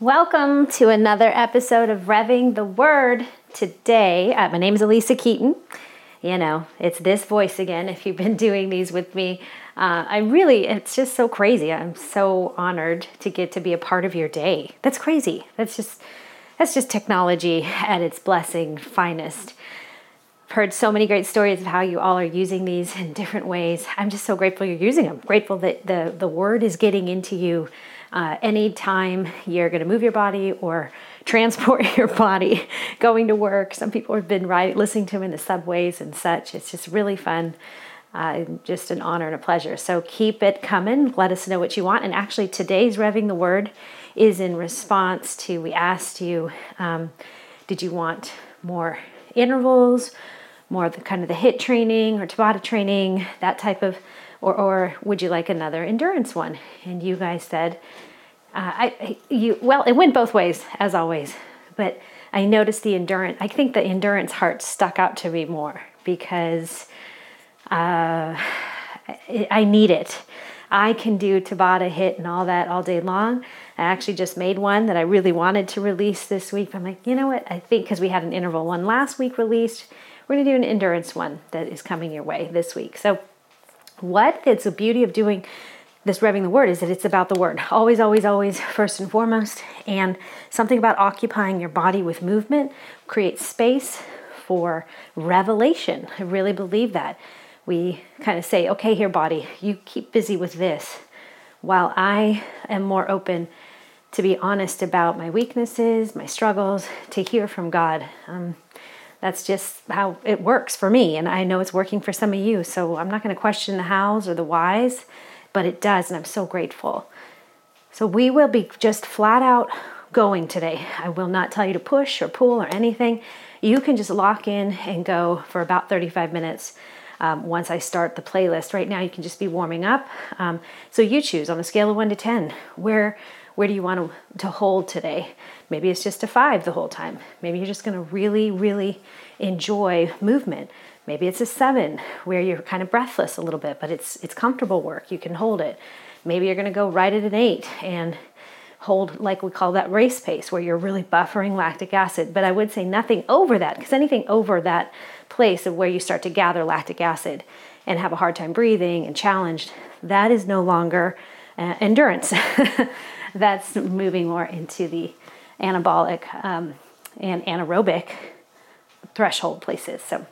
Welcome to another episode of Revving the Word. Today, uh, my name is Alisa Keeton. You know, it's this voice again if you've been doing these with me. Uh, I really, it's just so crazy. I'm so honored to get to be a part of your day. That's crazy. That's just, that's just technology at its blessing finest. I've heard so many great stories of how you all are using these in different ways. I'm just so grateful you're using them. Grateful that the, the word is getting into you uh, anytime you're going to move your body or transport your body going to work. Some people have been riding, listening to them in the subways and such. It's just really fun. Uh, just an honor and a pleasure. So keep it coming. Let us know what you want. And actually, today's Revving the Word is in response to we asked you, um, did you want more intervals, more the kind of the HIIT training or Tabata training, that type of or, or would you like another endurance one? And you guys said, uh, I, you, well, it went both ways as always, but I noticed the endurance, I think the endurance heart stuck out to me more because uh, I need it. I can do Tabata HIIT and all that all day long. I actually just made one that I really wanted to release this week. I'm like, you know what? I think because we had an interval one last week released, we're going to do an endurance one that is coming your way this week. So what it's the beauty of doing this revving the word is that it's about the word. Always always always first and foremost. And something about occupying your body with movement creates space for revelation. I really believe that. We kind of say okay here body you keep busy with this. While i am more open to be honest about my weaknesses my struggles to hear from god um, that's just how it works for me. And I know it's working for some of you. So I'm not going to question the hows or the whys, but it does. And I'm so grateful. So we will be just flat out going today. I will not tell you to push or pull or anything. You can just lock in and go for about 35 minutes. Um, once I start the playlist. Right now, you can just be warming up. Um, so you choose on a scale of one to 10 where where do you want to, to hold today? Maybe it's just a five the whole time. Maybe you're just going to really, really enjoy movement. Maybe it's a seven where you're kind of breathless a little bit, but it's it's comfortable work. You can hold it. Maybe you're going to go right at an eight and hold like we call that race pace where you're really buffering lactic acid. But I would say nothing over that because anything over that place of where you start to gather lactic acid and have a hard time breathing and challenged, that is no longer uh, endurance. That's moving more into the anabolic um, and anaerobic threshold places. So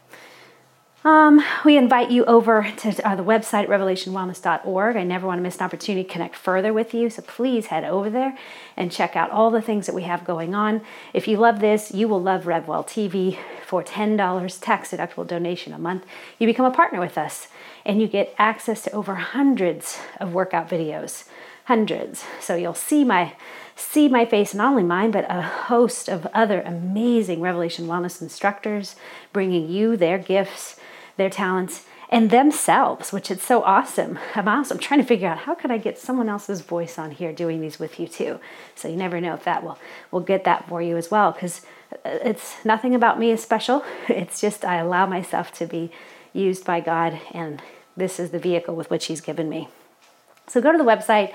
um, we invite you over to uh, the website revelationwellness.org. I never want to miss an opportunity to connect further with you, so please head over there and check out all the things that we have going on. If you love this, you will love RevWell TV for $10 tax deductible donation a month. You become a partner with us and you get access to over hundreds of workout videos hundreds. So you'll see my see my face, not only mine, but a host of other amazing Revelation Wellness instructors bringing you their gifts, their talents, and themselves, which is so awesome. I'm. I'm trying to figure out how could I get someone else's voice on here doing these with you too. So you never know if that will will get that for you as well, because uh, it's nothing about me is special. It's just I allow myself to be used by God, and this is the vehicle with which He's given me. So go to the website,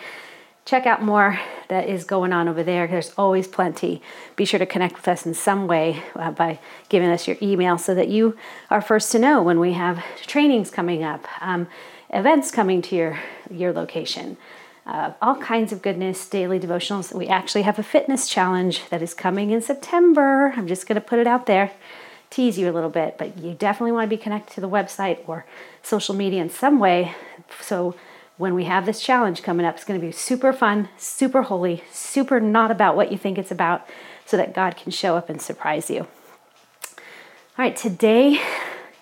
check out more that is going on over there. There's always plenty. Be sure to connect with us in some way uh, by giving us your email so that you are first to know when we have trainings coming up, um, events coming to your, your location. Uh, all kinds of goodness, daily devotionals. We actually have a fitness challenge that is coming in September. I'm just going to put it out there, tease you a little bit, but you definitely want to be connected to the website or social media in some way so when we have this challenge coming up. It's going to be super fun, super holy, super not about what you think it's about, so that God can show up and surprise you. All right, today,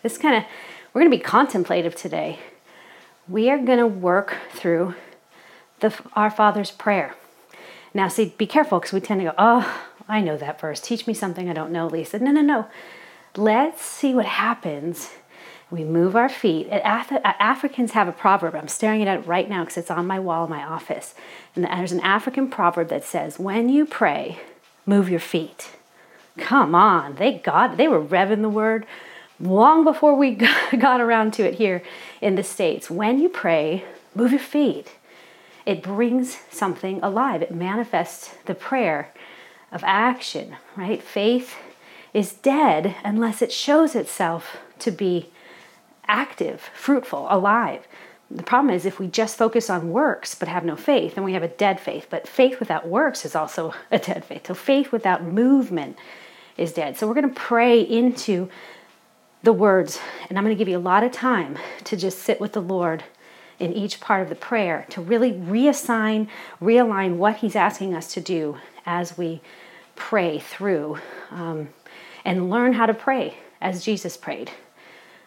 this kind of, we're going to be contemplative today. We are going to work through the Our Father's Prayer. Now, see, be careful because we tend to go, oh, I know that verse. Teach me something I don't know, Lisa. No, no, no. Let's see what happens we move our feet. Af- Africans have a proverb. I'm staring at it right now because it's on my wall in my office. And there's an African proverb that says, "When you pray, move your feet." Come on, they got they were revving the word long before we got around to it here in the states. When you pray, move your feet. it brings something alive. It manifests the prayer of action, right? Faith is dead unless it shows itself to be active, fruitful, alive. The problem is if we just focus on works but have no faith, then we have a dead faith. But faith without works is also a dead faith. So faith without movement is dead. So we're going to pray into the words, and I'm going to give you a lot of time to just sit with the Lord in each part of the prayer to really reassign, realign what He's asking us to do as we pray through um, and learn how to pray as Jesus prayed.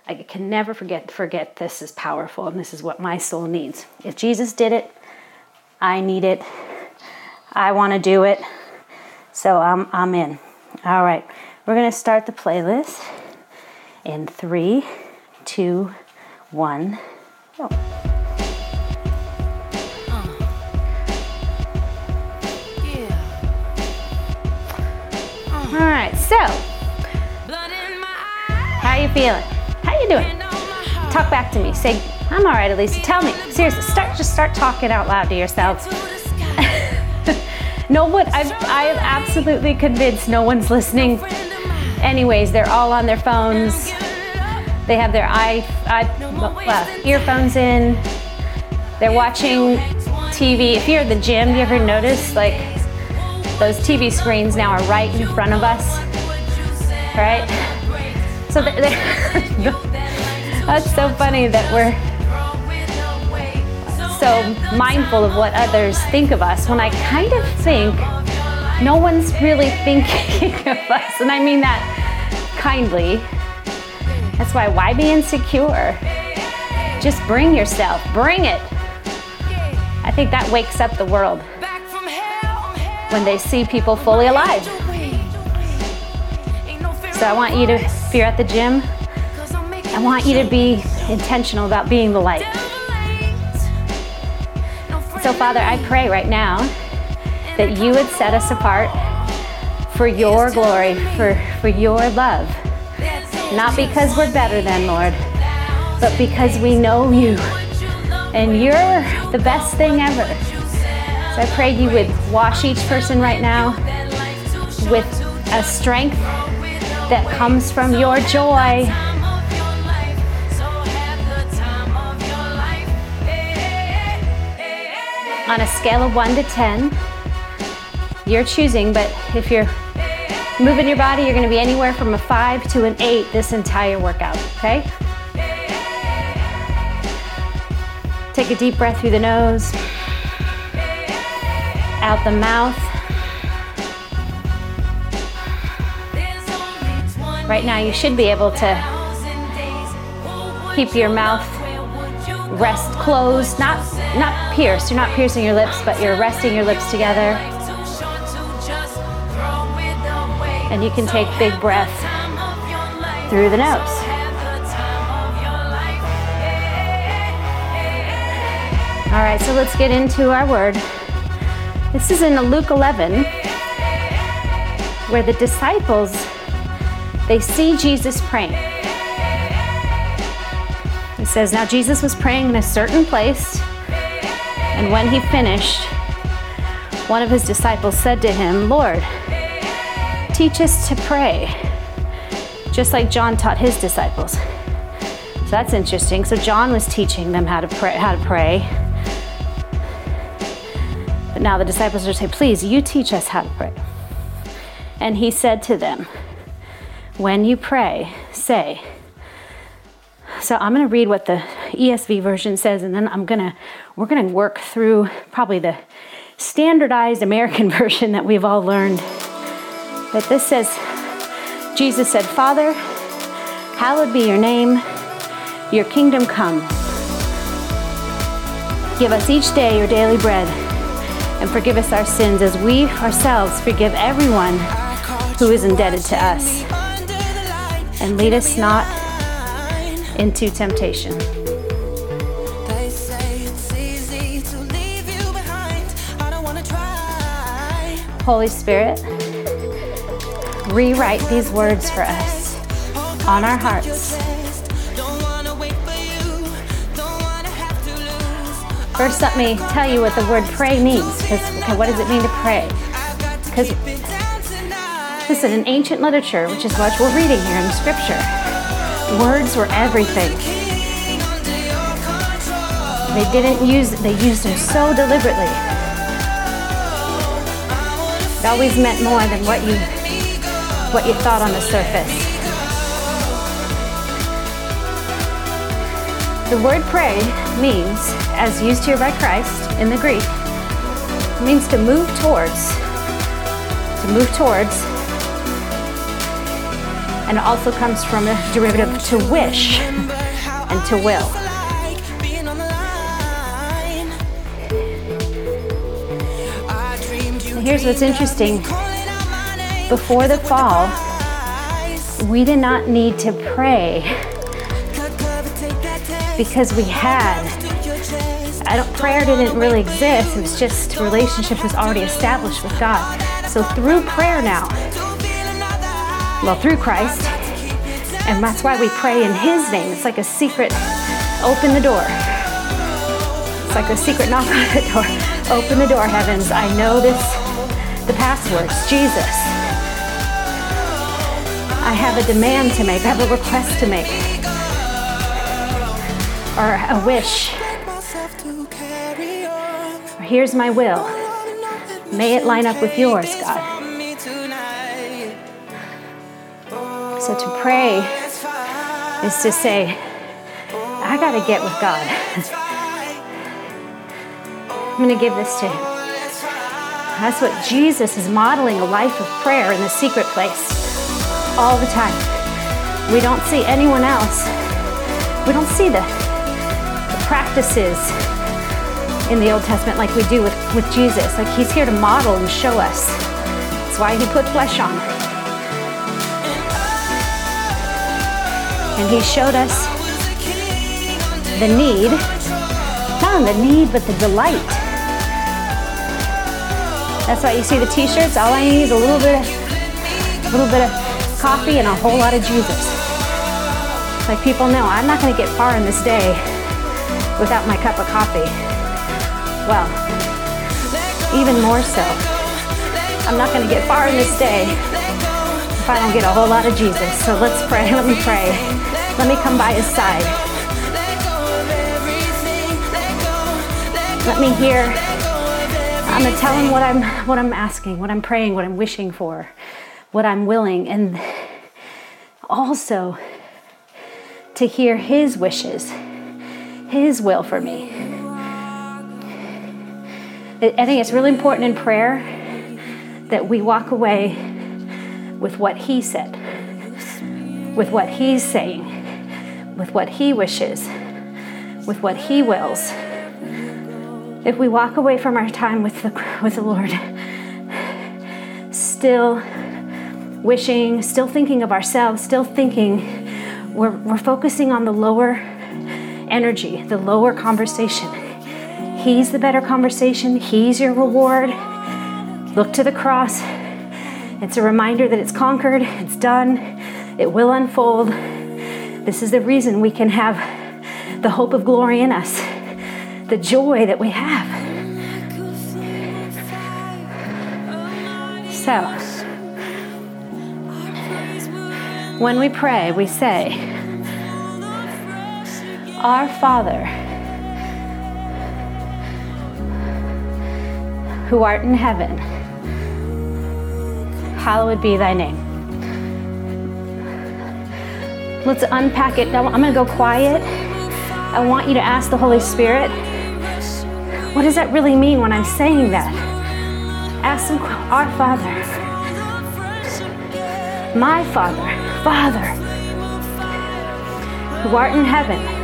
I can never forget forget this is powerful and this is what my soul needs. If Jesus did it, I need it. I want to do it. So I'm I'm in. All right. We're going to start the playlist in three, two, one, go. All right, so how you feeling? You doing? Talk back to me. Say, I'm all right, Alisa. Tell me. Seriously, start just start talking out loud to yourselves. no one, I've, I'm absolutely convinced no one's listening anyways, they're all on their phones. They have their eye, uh, earphones in. They're watching TV. If you're at the gym, have you ever notice like those TV screens now are right in front of us, right? So they're that's so funny that we're so mindful of what others think of us when I kind of think no one's really thinking of us. And I mean that kindly. That's why, why be insecure? Just bring yourself, bring it. I think that wakes up the world when they see people fully alive. So I want you to, if you're at the gym, I want you to be intentional about being the light. So, Father, I pray right now that you would set us apart for your glory, for, for your love. Not because we're better than, Lord, but because we know you and you're the best thing ever. So I pray you would wash each person right now with a strength that comes from your joy. On a scale of 1 to 10, you're choosing, but if you're moving your body, you're going to be anywhere from a five to an eight this entire workout, okay? Take a deep breath through the nose, out the mouth. Right now, you should be able to keep your mouth rest closed, not not pierced. You're not piercing your lips, but you're resting your lips together. And you can take big breaths through the nose. All right, so let's get into our word. This is in Luke 11, where the disciples they see Jesus praying. It says, Now Jesus was praying in a certain place, and when he finished, one of his disciples said to him, Lord, teach us to pray, just like John taught his disciples. So that's interesting. So John was teaching them how to pray. How to pray. But now the disciples are saying, "Please, you teach us how to pray." And he said to them, "When you pray, say." So I'm going to read what the ESV version says, and then I'm to we're to work through probably the standardized American version that we've all learned. But this says, Jesus said, Father, hallowed be your name, your kingdom come. Give us each day your daily bread, and forgive us our sins as we ourselves forgive everyone who is indebted to us. And lead us not into temptation. Holy Spirit, rewrite these words for us on our hearts. First, let me tell you what the word pray means. Because, okay, what does it mean to pray? Because, listen, in ancient literature, which is what we're reading here in Scripture, words were everything. They didn't use, they used them so deliberately. It always meant more than what you, what you thought on the surface. The word pray means, as used here by Christ in the Greek, means to move towards, to move towards, and also comes from a derivative to wish and to will. Here's what's interesting. Before the fall, we did not need to pray because we had. I don't, prayer didn't really exist. It was just relationship was already established with God. So through prayer now, well, through Christ, and that's why we pray in His name. It's like a secret. Open the door. It's like a secret knock on the door. Open the door, heavens. I know this. The passwords. Jesus. I have a demand to make. I have a request to make or a wish. Or here's my will. May it line up with yours, God. So to pray is to say, I got to get with God. I'm going to give this to Him. That's what Jesus is modeling a life of prayer in the secret place all the time. We don't see anyone else. We don't see the practices in the Old Testament like we do with, with Jesus. Like he's here to model and show us. That's why he put flesh on. And he showed us the need, not the need, but the delight. That's why you see the t-shirts. All I need is a little bit of, a little bit of coffee and a whole lot of Jesus. Like people know, I'm not going to get far in this day without my cup of coffee. Well, even more so. I'm not going to get far in this day if I don't get a whole lot of Jesus. So let's pray. Let me pray. Let me come by his side. Let me hear. Gonna tell him what I'm what I'm asking, what I'm praying, what I'm wishing for, what I'm willing, and also to hear his wishes his will for me. I think it's really important in prayer that we walk away with what He said, with what He's saying, with what He wishes, with what He wills. If we walk away from our time with the, with the Lord, still wishing, still thinking of ourselves, still thinking, we're, we're focusing on the lower energy, the lower conversation. He's the better conversation, He's your reward. Look to the cross. It's a reminder that it's conquered, it's done, it will unfold. This is the reason we can have the hope of glory in us, the joy that we have. So, when we pray, we say, our Father, who art in heaven, hallowed be thy name. Let's unpack it. I'm going to go quiet. I want you to ask the Holy Spirit, what does that really mean when I'm saying that? Ask him, our Father, my Father, Father, who art in heaven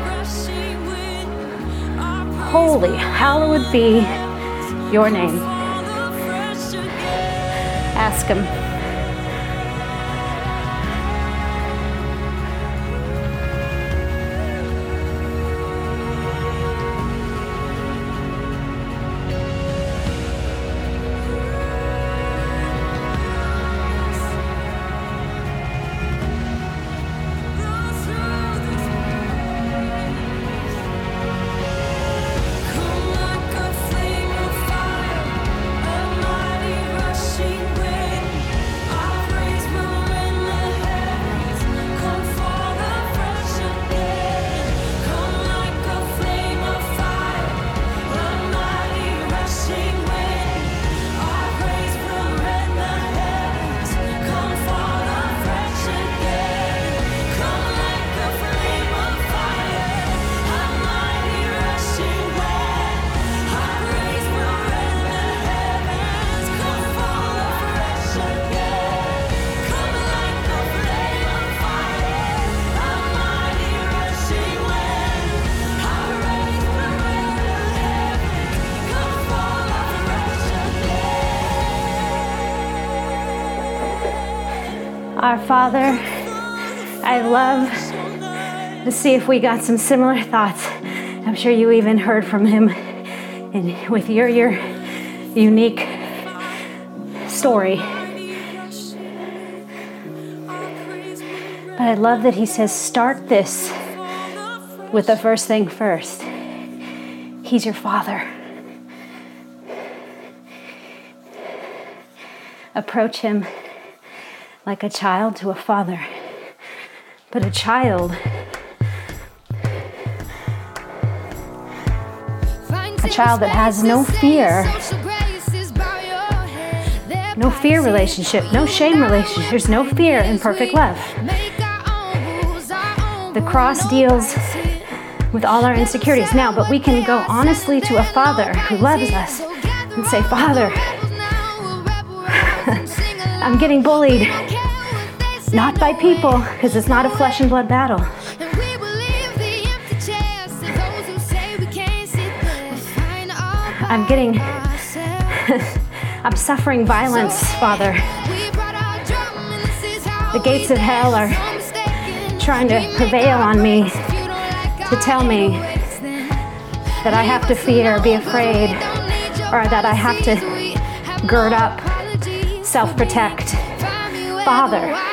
holy, hallowed be your name. Ask Him. Our Father, I love to see if we got some similar thoughts. I'm sure you even heard from him and with your your unique story. But I love that he says start this with the first thing first. He's your father. Approach him like a child to a father. But a child, a child that has no fear, no fear relationship, no shame relationship, there's no fear in perfect love. The cross deals with all our insecurities now, but we can go honestly to a father who loves us and say, Father, I'm getting bullied. Not by people, because it's not a flesh and blood battle. I'm getting, I'm suffering violence, Father. The gates of hell are trying to prevail on me to tell me that I have to fear, be afraid, or that I have to gird up, self protect. Father,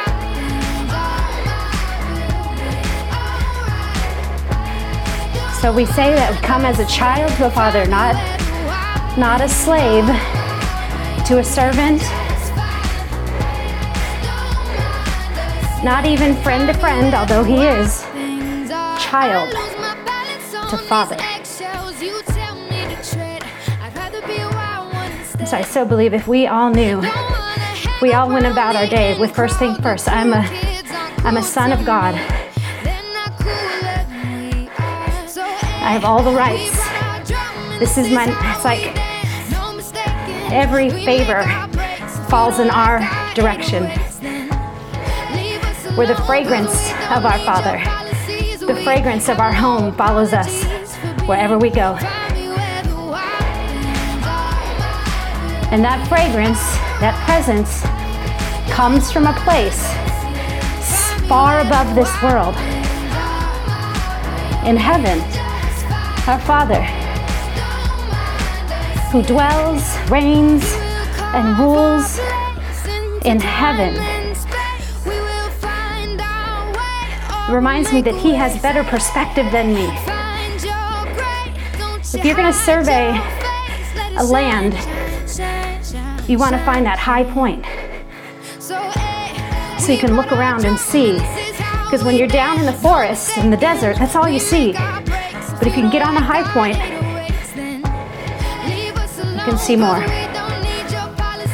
So we say that we come as a child to a father, not, not a slave to a servant, not even friend to friend, although he is, child to father. So I so believe if we all knew, we all went about our day with first thing first, I'm a, I'm a son of God. I have all the rights. This is my, it's like every favor falls in our direction. We're the fragrance of our Father. The fragrance of our home follows us wherever we go. And that fragrance, that presence, comes from a place far above this world in heaven our Father, who dwells, reigns, and rules in heaven. Reminds me that He has better perspective than me. If you're going to survey a land, you want to find that high point so you can look around and see. Because when you're down in the forest, in the desert, that's all you see. But if you can get on a high point, you can see more.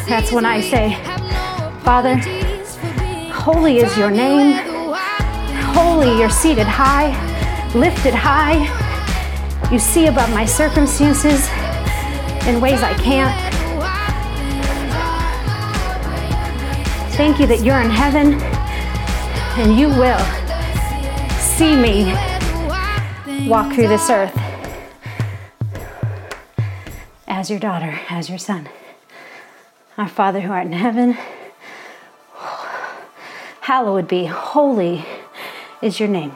That's when I say, Father, holy is your name. Holy, you're seated high, lifted high. You see above my circumstances in ways I can't. Thank you that you're in heaven and you will see me walk through this earth as your daughter, as your son. Our Father who art in heaven, hallowed be, holy is your name.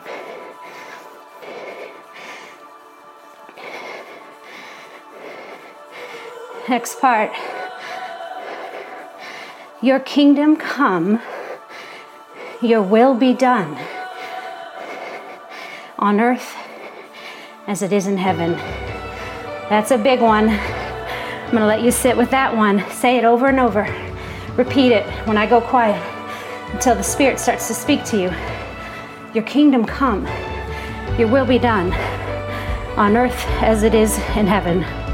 Next part. Your kingdom come, your will be done on earth as it is in heaven. That's a big one. I'm going to let you sit with that one. Say it over and over. Repeat it when I go quiet until the Spirit starts to speak to you. Your kingdom come, your will be done on earth as it is in heaven.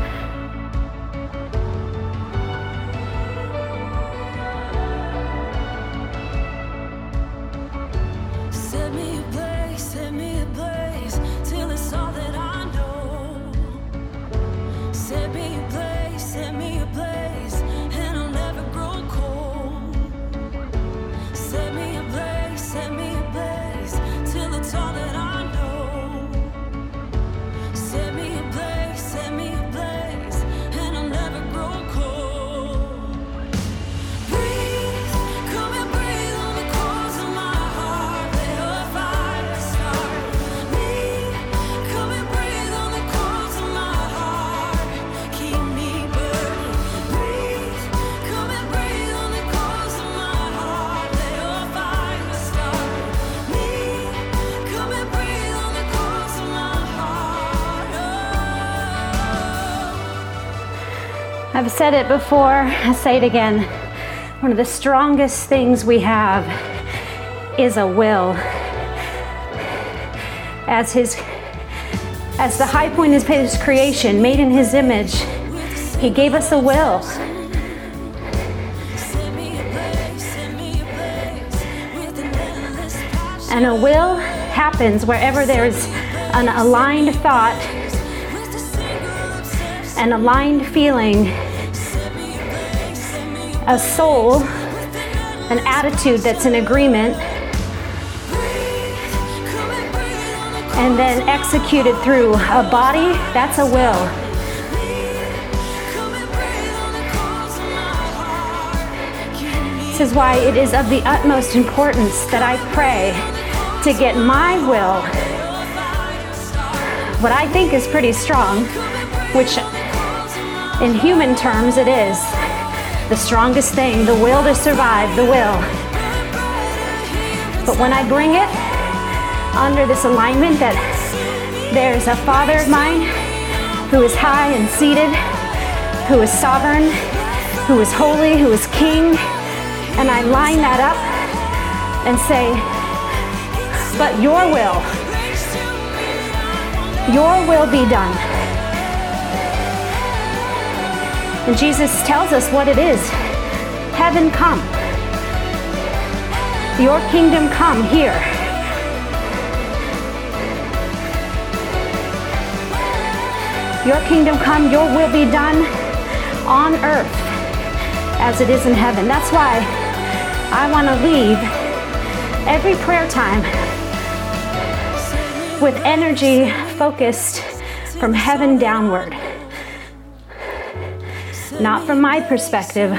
I've said it before, I'll say it again. One of the strongest things we have is a will. As his as the high point of his creation, made in his image, he gave us a will. And a will happens wherever there's an aligned thought, an aligned feeling, a soul, an attitude that's in agreement, and then executed through a body, that's a will. This is why it is of the utmost importance that I pray to get my will, what I think is pretty strong, which in human terms it is the strongest thing, the will to survive, the will. But when I bring it under this alignment that there's a Father of mine who is high and seated, who is sovereign, who is holy, who is king, and I line that up and say, but your will, your will be done. And Jesus tells us what it is heaven come, your kingdom come here. Your kingdom come, your will be done on earth as it is in heaven. That's why I want to leave every prayer time with energy focused from heaven downward. Not from my perspective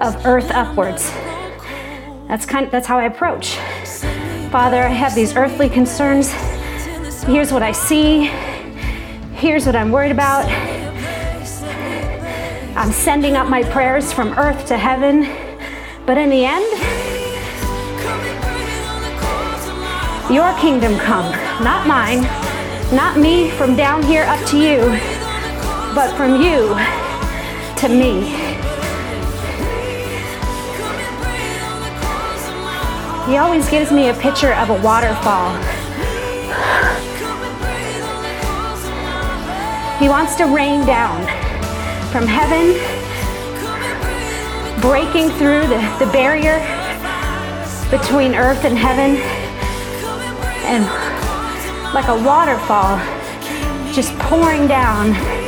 of earth upwards. That's kind of, that's how I approach. Father, I have these earthly concerns. Here's what I see. Here's what I'm worried about. I'm sending up my prayers from earth to heaven. But in the end, your kingdom come, not mine, not me from down here up to you, but from you to me. He always gives me a picture of a waterfall. He wants to rain down from heaven, breaking through the, the barrier between earth and heaven, and like a waterfall just pouring down.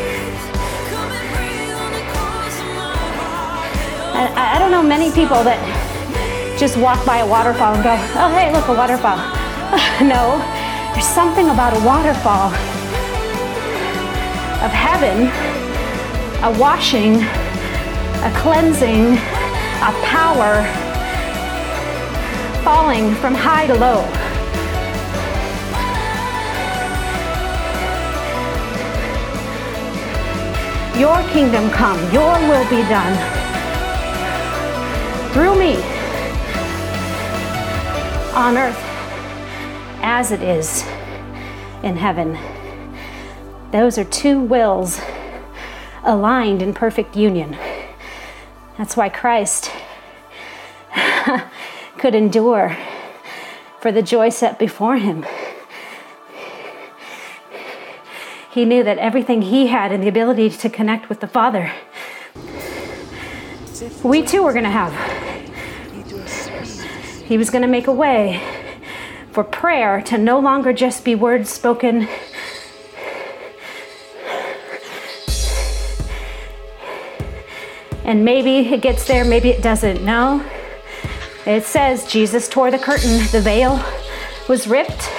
I, don't know many people that just walk by a waterfall and go, oh, hey, look, a waterfall. no, there's something about a waterfall of heaven, a washing, a cleansing, a power falling from high to low. Your kingdom come, your will be done through me on earth as it is in heaven. Those are two wills aligned in perfect union. That's why Christ could endure for the joy set before him. He knew that everything he had and the ability to connect with the Father, we too were going to have. He was going to make a way for prayer to no longer just be words spoken and maybe it gets there, maybe it doesn't. No. It says Jesus tore the curtain, the veil was ripped.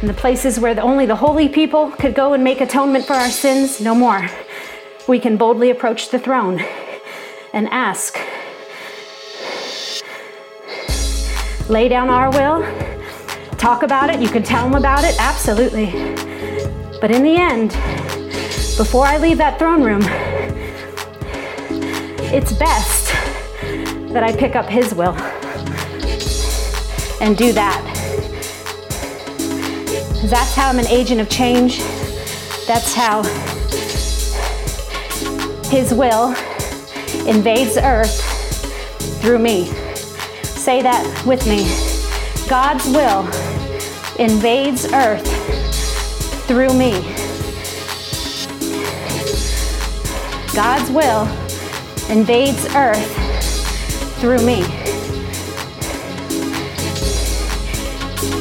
And the places where the, only the holy people could go and make atonement for our sins, no more. We can boldly approach the throne and ask. Lay down our will, talk about it, you can tell them about it, absolutely. But in the end, before I leave that throne room, it's best that I pick up His will and do that. That's how I'm an agent of change. That's how His will invades earth through me. Say that with me. God's will invades earth through me. God's will invades earth through me.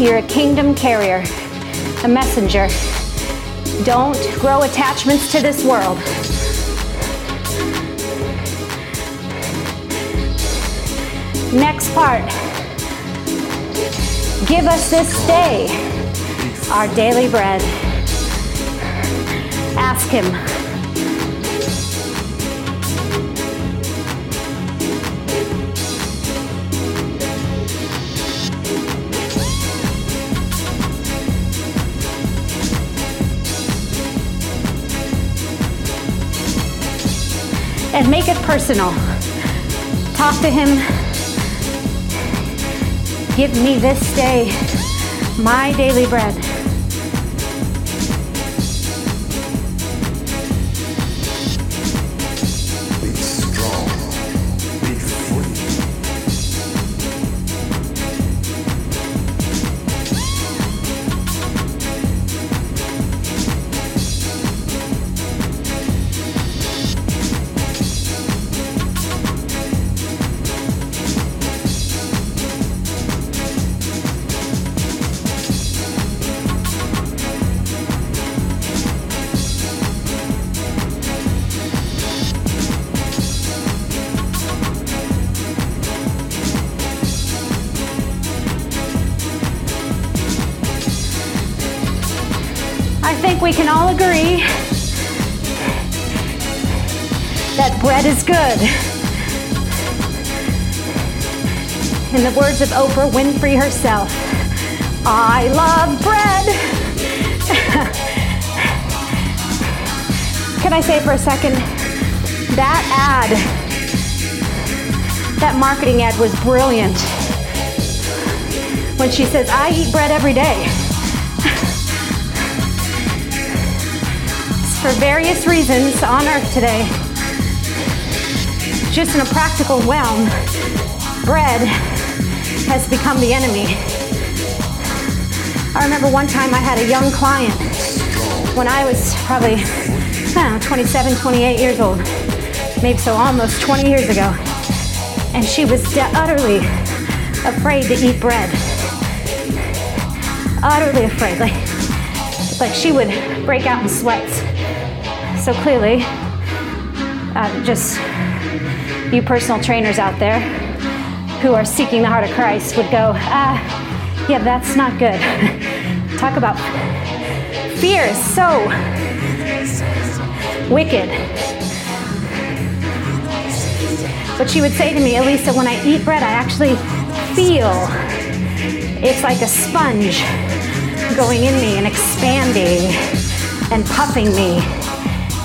You're a kingdom carrier, a messenger. Don't grow attachments to this world. Next part. Give us this day our daily bread. Ask Him. And make it personal. Talk to Him. Give me this day my daily bread. We can all agree that bread is good. In the words of Oprah Winfrey herself, I love bread. can I say for a second, that ad, that marketing ad was brilliant. When she says, I eat bread every day. for various reasons on earth today. Just in a practical realm, bread has become the enemy. I remember one time I had a young client when I was probably, I know, 27, 28 years old, maybe so almost 20 years ago. And she was de- utterly afraid to eat bread. Utterly afraid. Like, like she would break out in sweats. So clearly, uh, just you personal trainers out there who are seeking the heart of Christ would go, ah, yeah, that's not good. Talk about fear is so wicked. But she would say to me, Alisa, when I eat bread, I actually feel it's like a sponge going in me and expanding and puffing me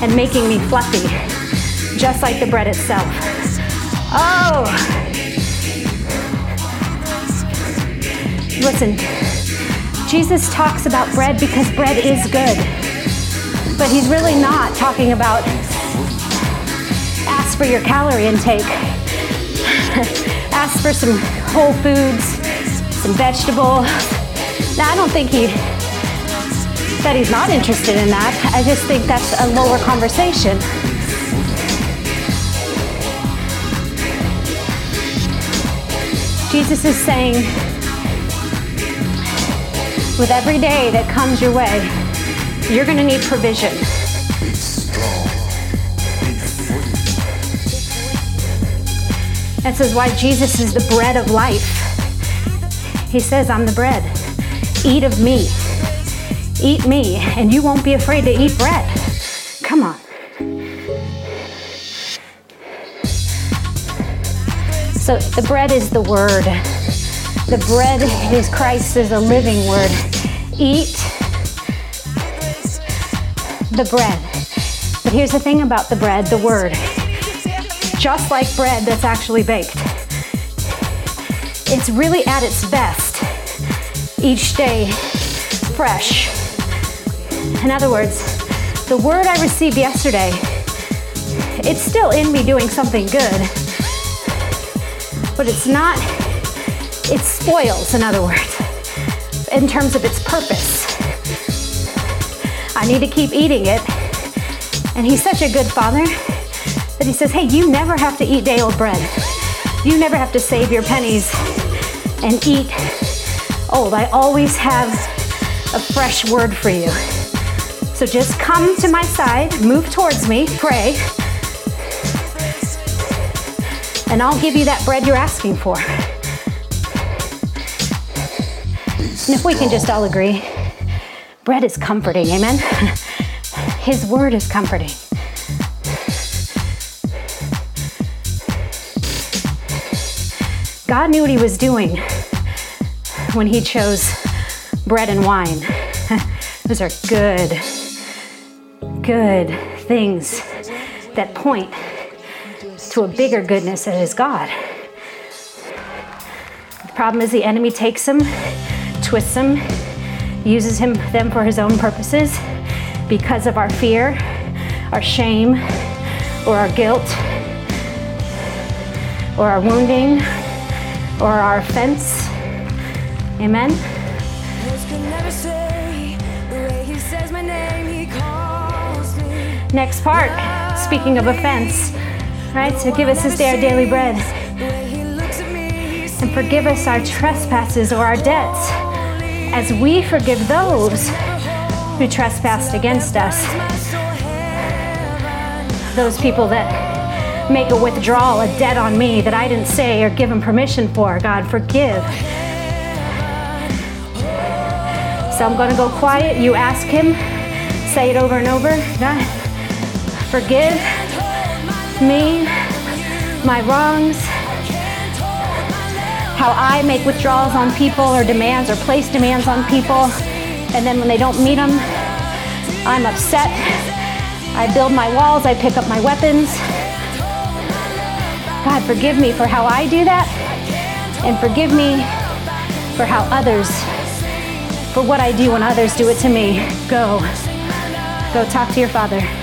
and making me fluffy, just like the bread itself. Oh! Listen, Jesus talks about bread because bread is good, but he's really not talking about ask for your calorie intake, ask for some whole foods, some vegetables. Now, I don't think he that he's not interested in that. I just think that's a lower conversation. Jesus is saying, with every day that comes your way, you're going to need provision. This is why Jesus is the bread of life. He says, I'm the bread. Eat of me. Eat me, and you won't be afraid to eat bread. Come on. So the bread is the word. The bread is Christ is a living word. Eat the bread. But here's the thing about the bread, the word. Just like bread that's actually baked. It's really at its best each day, fresh. In other words, the word I received yesterday it's still in me doing something good, but it's not, it spoils, in other words, in terms of its purpose. I need to keep eating it. And he's such a good father that he says, hey, you never have to eat day old bread. You never have to save your pennies and eat old. I always have a fresh word for you. So just come to my side, move towards me, pray, and I'll give you that bread you're asking for. And if we can just all agree, bread is comforting, amen? His word is comforting. God knew what he was doing when he chose bread and wine. Those are good, good things that point to a bigger goodness that is God. The problem is the enemy takes them, twists them, uses him them for his own purposes because of our fear, our shame, or our guilt, or our wounding, or our offense. Amen. Next part, speaking of offense, right? So give us this day our daily bread and forgive us our trespasses or our debts as we forgive those who trespassed against us. Those people that make a withdrawal, a debt on me that I didn't say or give them permission for. God, forgive. So I'm going to go quiet. You ask Him, say it over and over. God, forgive me my wrongs, how I make withdrawals on people or demands or place demands on people, and then when they don't meet them, I'm upset. I build my walls, I pick up my weapons. God, forgive me for how I do that, and forgive me for how others, for what I do when others do it to me. Go. Go talk to your Father.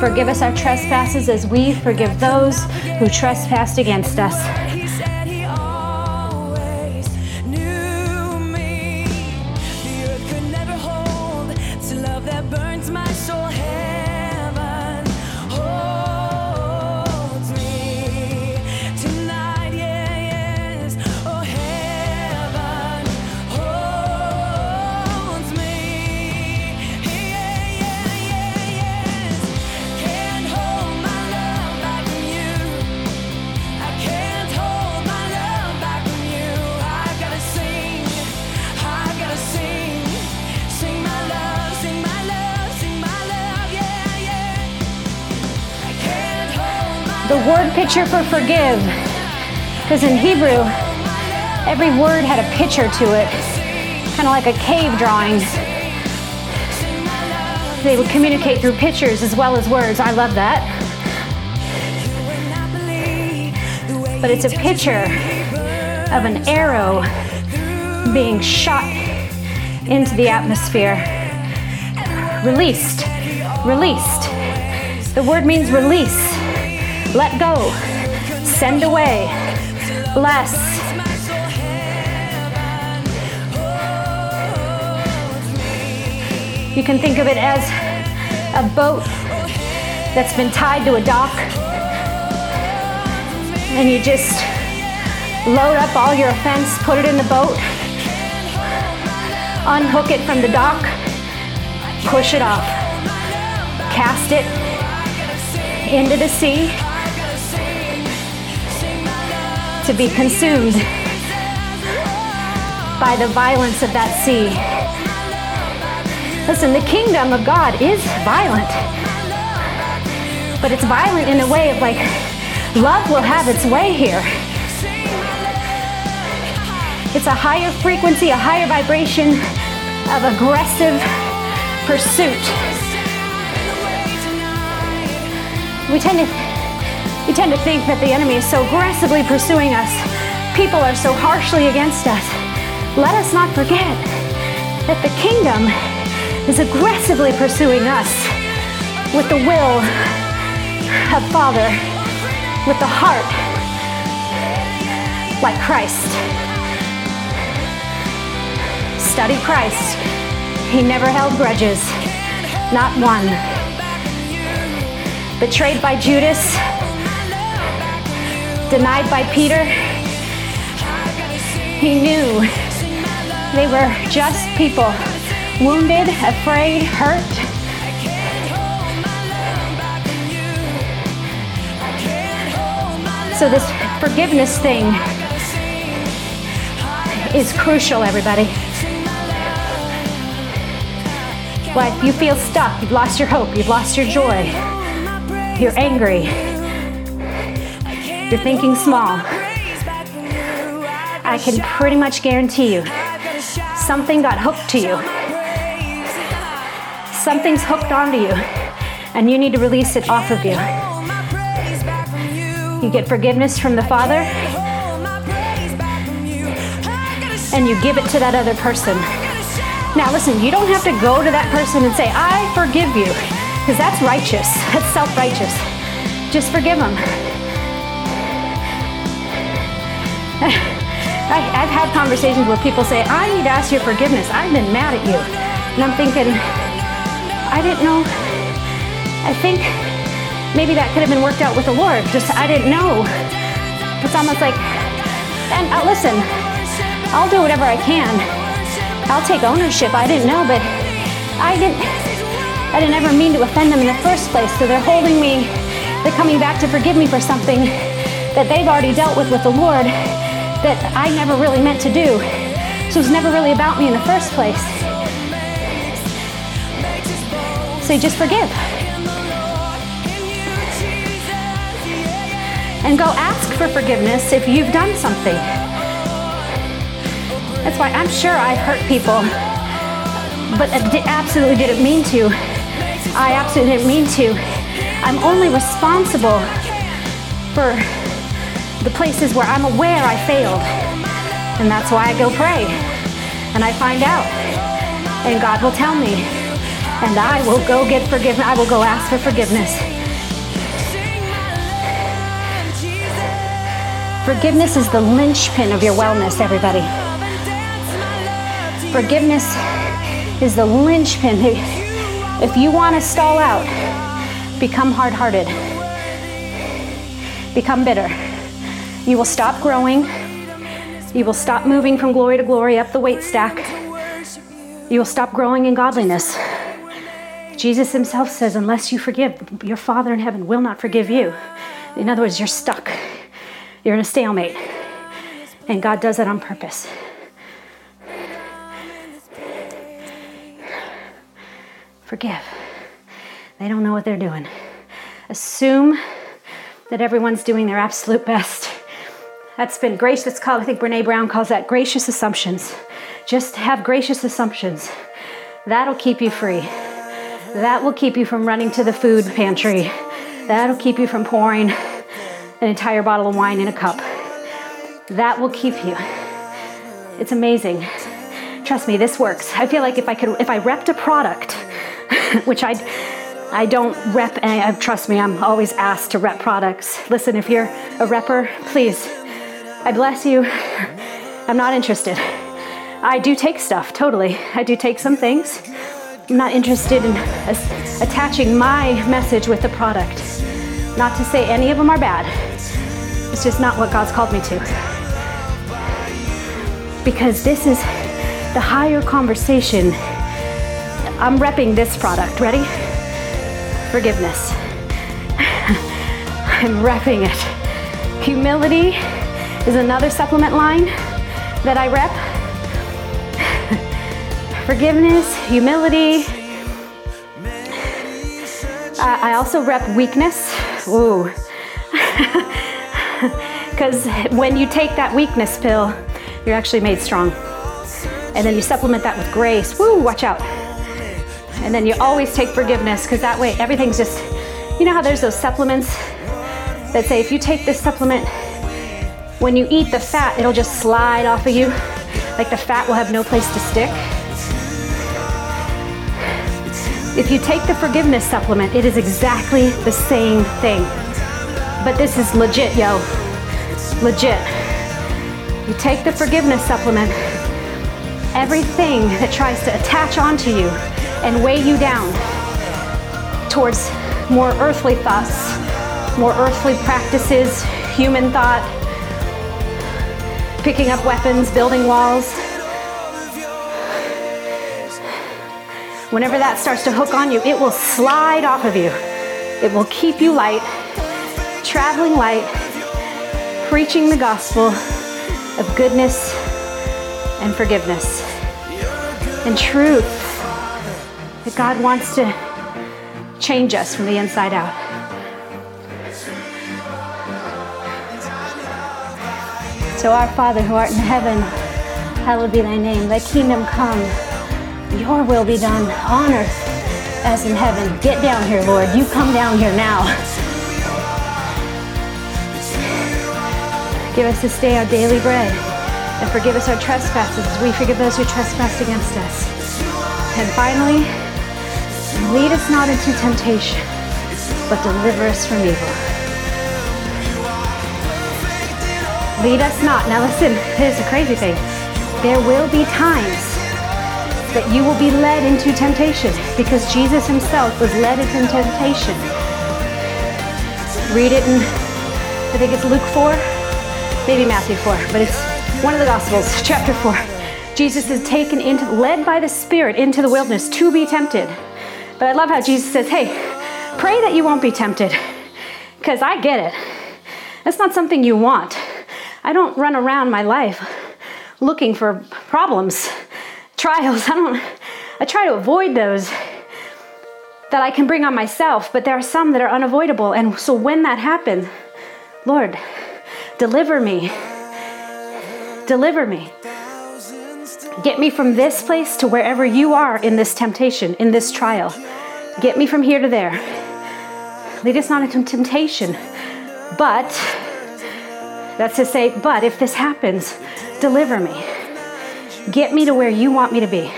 Forgive us our trespasses as we forgive those who trespass against us. Picture for forgive, because in Hebrew, every word had a picture to it, kind of like a cave drawing. They would communicate through pictures as well as words. I love that. But it's a picture of an arrow being shot into the atmosphere. Released. Released. The word means release. Let go. Send away. Bless. You can think of it as a boat that's been tied to a dock. And you just load up all your offense, put it in the boat, unhook it from the dock, push it off, cast it into the sea to be consumed by the violence of that sea. Listen, the kingdom of God is violent, but it's violent in a way of like, love will have its way here. It's a higher frequency, a higher vibration of aggressive pursuit. We tend to we tend to think that the enemy is so aggressively pursuing us. People are so harshly against us. let us not forget that the kingdom is aggressively pursuing us with the will of Father, with the heart like Christ. Study Christ. He never held grudges, not one. Betrayed by Judas, denied by Peter, he knew they were just people, wounded, afraid, hurt. So, this forgiveness thing is crucial, everybody. Why, you feel stuck, you've lost your hope, you've lost your joy, you're angry, you're thinking small. I can pretty much guarantee you something got hooked to you. Something's hooked onto you, and you need to release it off of you. You get forgiveness from the Father, and you give it to that other person. Now, listen, you don't have to go to that person and say, I forgive you, because that's righteous, that's self righteous. Just forgive them. I, I've had conversations where people say, I need to ask your forgiveness. I've been mad at you. And I'm thinking, I didn't know. I think maybe that could have been worked out with the Lord. Just, I didn't know. It's almost like, and uh, listen, I'll do whatever I can. I'll take ownership. I didn't know, but I didn't. I didn't ever mean to offend them in the first place. So they're holding me. They're coming back to forgive me for something that they've already dealt with with the Lord that I never really meant to do. So it was never really about me in the first place. So you just forgive. And go ask for forgiveness if you've done something. That's why I'm sure I've hurt people, but I absolutely didn't mean to. I absolutely didn't mean to. I'm only responsible for the places where I'm aware I failed. And that's why I go pray. And I find out. And God will tell me. And I will go get forgiveness. I will go ask for forgiveness. Forgiveness is the linchpin of your wellness, everybody. Forgiveness is the linchpin. If you want to stall out, become hard hearted, become bitter. You will stop growing. You will stop moving from glory to glory up the weight stack. You will stop growing in godliness. Jesus himself says, unless you forgive, your Father in heaven will not forgive you. In other words, you're stuck. You're in a stalemate. And God does that on purpose. Forgive. They don't know what they're doing. Assume that everyone's doing their absolute best. That's been gracious called, I think Brene Brown calls that gracious assumptions. Just have gracious assumptions. That'll keep you free. That will keep you from running to the food pantry. That'll keep you from pouring an entire bottle of wine in a cup. That will keep you. It's amazing. Trust me, this works. I feel like if I could, if I repped a product, which I, I don't rep. And I, trust me, I'm always asked to rep products. Listen, if you're a repper, please, I bless you. I'm not interested. I do take stuff, totally. I do take some things. I'm not interested in attaching my message with the product. Not to say any of them are bad. It's just not what God's called me to. Because this is the higher conversation. I'm repping this product. Ready? Forgiveness. I'm repping it. Humility is another supplement line that I rep. Forgiveness, humility. I I also rep weakness. Ooh. Because when you take that weakness pill, you're actually made strong. And then you supplement that with grace. Woo, watch out. And then you always take forgiveness because that way everything's just, you know how there's those supplements that say if you take this supplement, when you eat the fat, it'll just slide off of you. like the fat will have no place to stick. If you take the forgiveness supplement, it is exactly the same thing. But this is legit, yo. Legit. You take the forgiveness supplement, everything that tries to attach onto you and weigh you down towards more earthly thoughts, more earthly practices, human thought, picking up weapons, building walls. Whenever that starts to hook on you, it will slide off of you. It will keep you light, traveling light, preaching the gospel of goodness and forgiveness and truth that God wants to change us from the inside out. So, our Father who art in heaven, hallowed be thy name. Thy kingdom come, your will be done on earth as in heaven. Get down here, Lord. You come down here now. Give us this day our daily bread, and forgive us our trespasses as we forgive those who trespass against us. And finally, lead us not into temptation, but deliver us from evil. Lead us not. Now listen, here's the crazy thing. There will be times that you will be led into temptation because Jesus himself was led into temptation. Read it in, I think it's Luke 4, maybe Matthew 4, but it's one of the Gospels, chapter 4. Jesus is taken into, led by the Spirit into the wilderness to be tempted. But I love how Jesus says, hey, pray that you won't be tempted because I get it. That's not something you want. I don't run around my life looking for problems, trials. I don't, I try to avoid those that I can bring on myself, but there are some that are unavoidable. And so when that happens, Lord, deliver me. Deliver me. Get me from this place to wherever you are in this temptation, in this trial. Get me from here to there. Lead us not into temptation, but that's to say, but if this happens, deliver me. Get me to where you want me to be.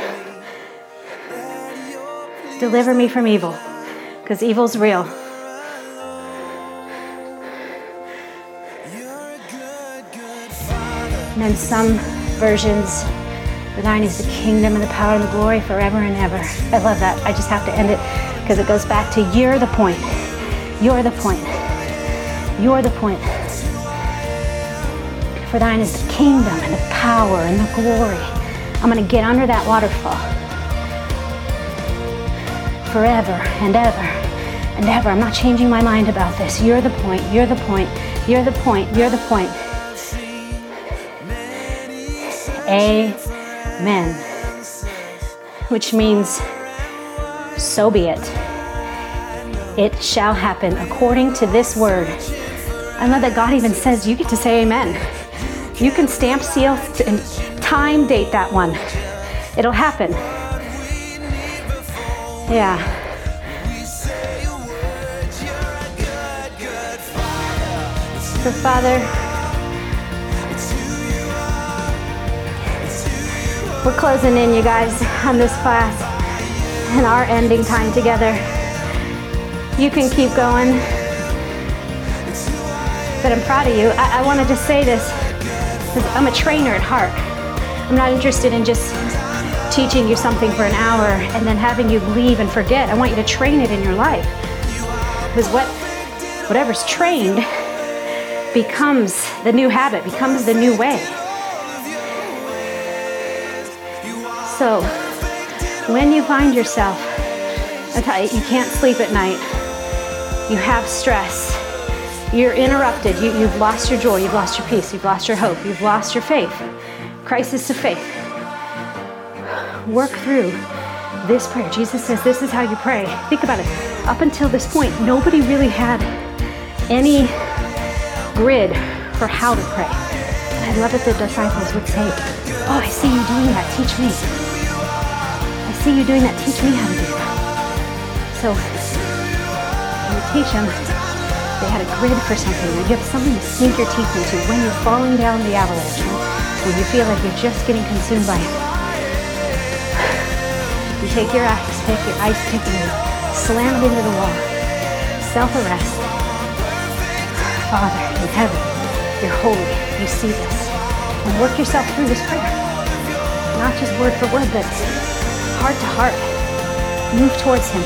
Deliver me from evil, because evil's real. And then some versions, the thine is the kingdom and the power and the glory forever and ever. I love that. I just have to end it because it goes back to you're the point. You're the point. You're the point. For thine is the kingdom and the power and the glory. I'm going to get under that waterfall forever and ever and ever. I'm not changing my mind about this. You're the point. You're the point. You're the point. You're the point. Amen. Which means, so be it. It shall happen according to this word. I love that God even says you get to say amen. You can stamp, seal, and time date that one. It'll happen. Yeah. So, Father, we're closing in, you guys, on this class and our ending time together. You can keep going, but I'm proud of you. I, I want to just say this I'm a trainer at heart. I'm not interested in just teaching you something for an hour and then having you leave and forget. I want you to train it in your life. Because what whatever's trained becomes the new habit, becomes the new way. So when you find yourself, you can't sleep at night, you have stress, you're interrupted, you, you've lost your joy, you've lost your peace, you've lost your hope, you've lost your faith, crisis of faith. Work through this prayer. Jesus says this is how you pray. Think about it. Up until this point, nobody really had any grid for how to pray. And I love that the disciples would say, Oh, I see you doing that. Teach me. I see you doing that. Teach me how to do that. So, you teach them, they had a grid for something. You have something to sink your teeth into when you're falling down the avalanche. when you feel like you're just getting consumed by it, you take your axe, pick, your ice pick, and you slam it into the wall. Self arrest. Father in heaven, you're holy. You see this. And work yourself through this prayer. Not just word for word, but heart to heart. Move towards Him.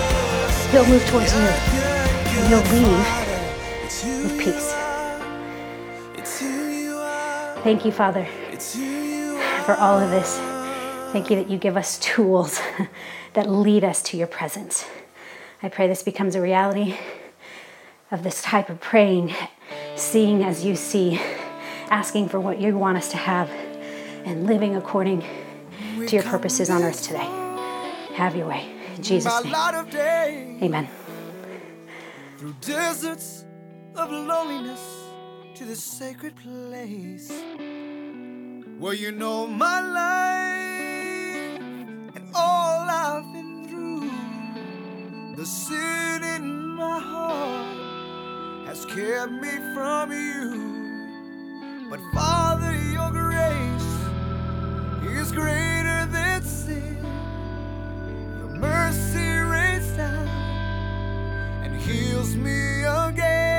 He'll move towards you. And you'll leave peace. Thank you, Father, for all of this. Thank you that you give us tools that lead us to your presence. I pray this becomes a reality of this type of praying, seeing as you see, asking for what you want us to have, and living according to your purposes on earth today. Have your way. In Jesus' name. light of day Amen. Of loneliness to the sacred place where you know my life and all I've been through. The sin in my heart has kept me from you. But Father, your grace is greater than sin. Your mercy rains down and heals me again.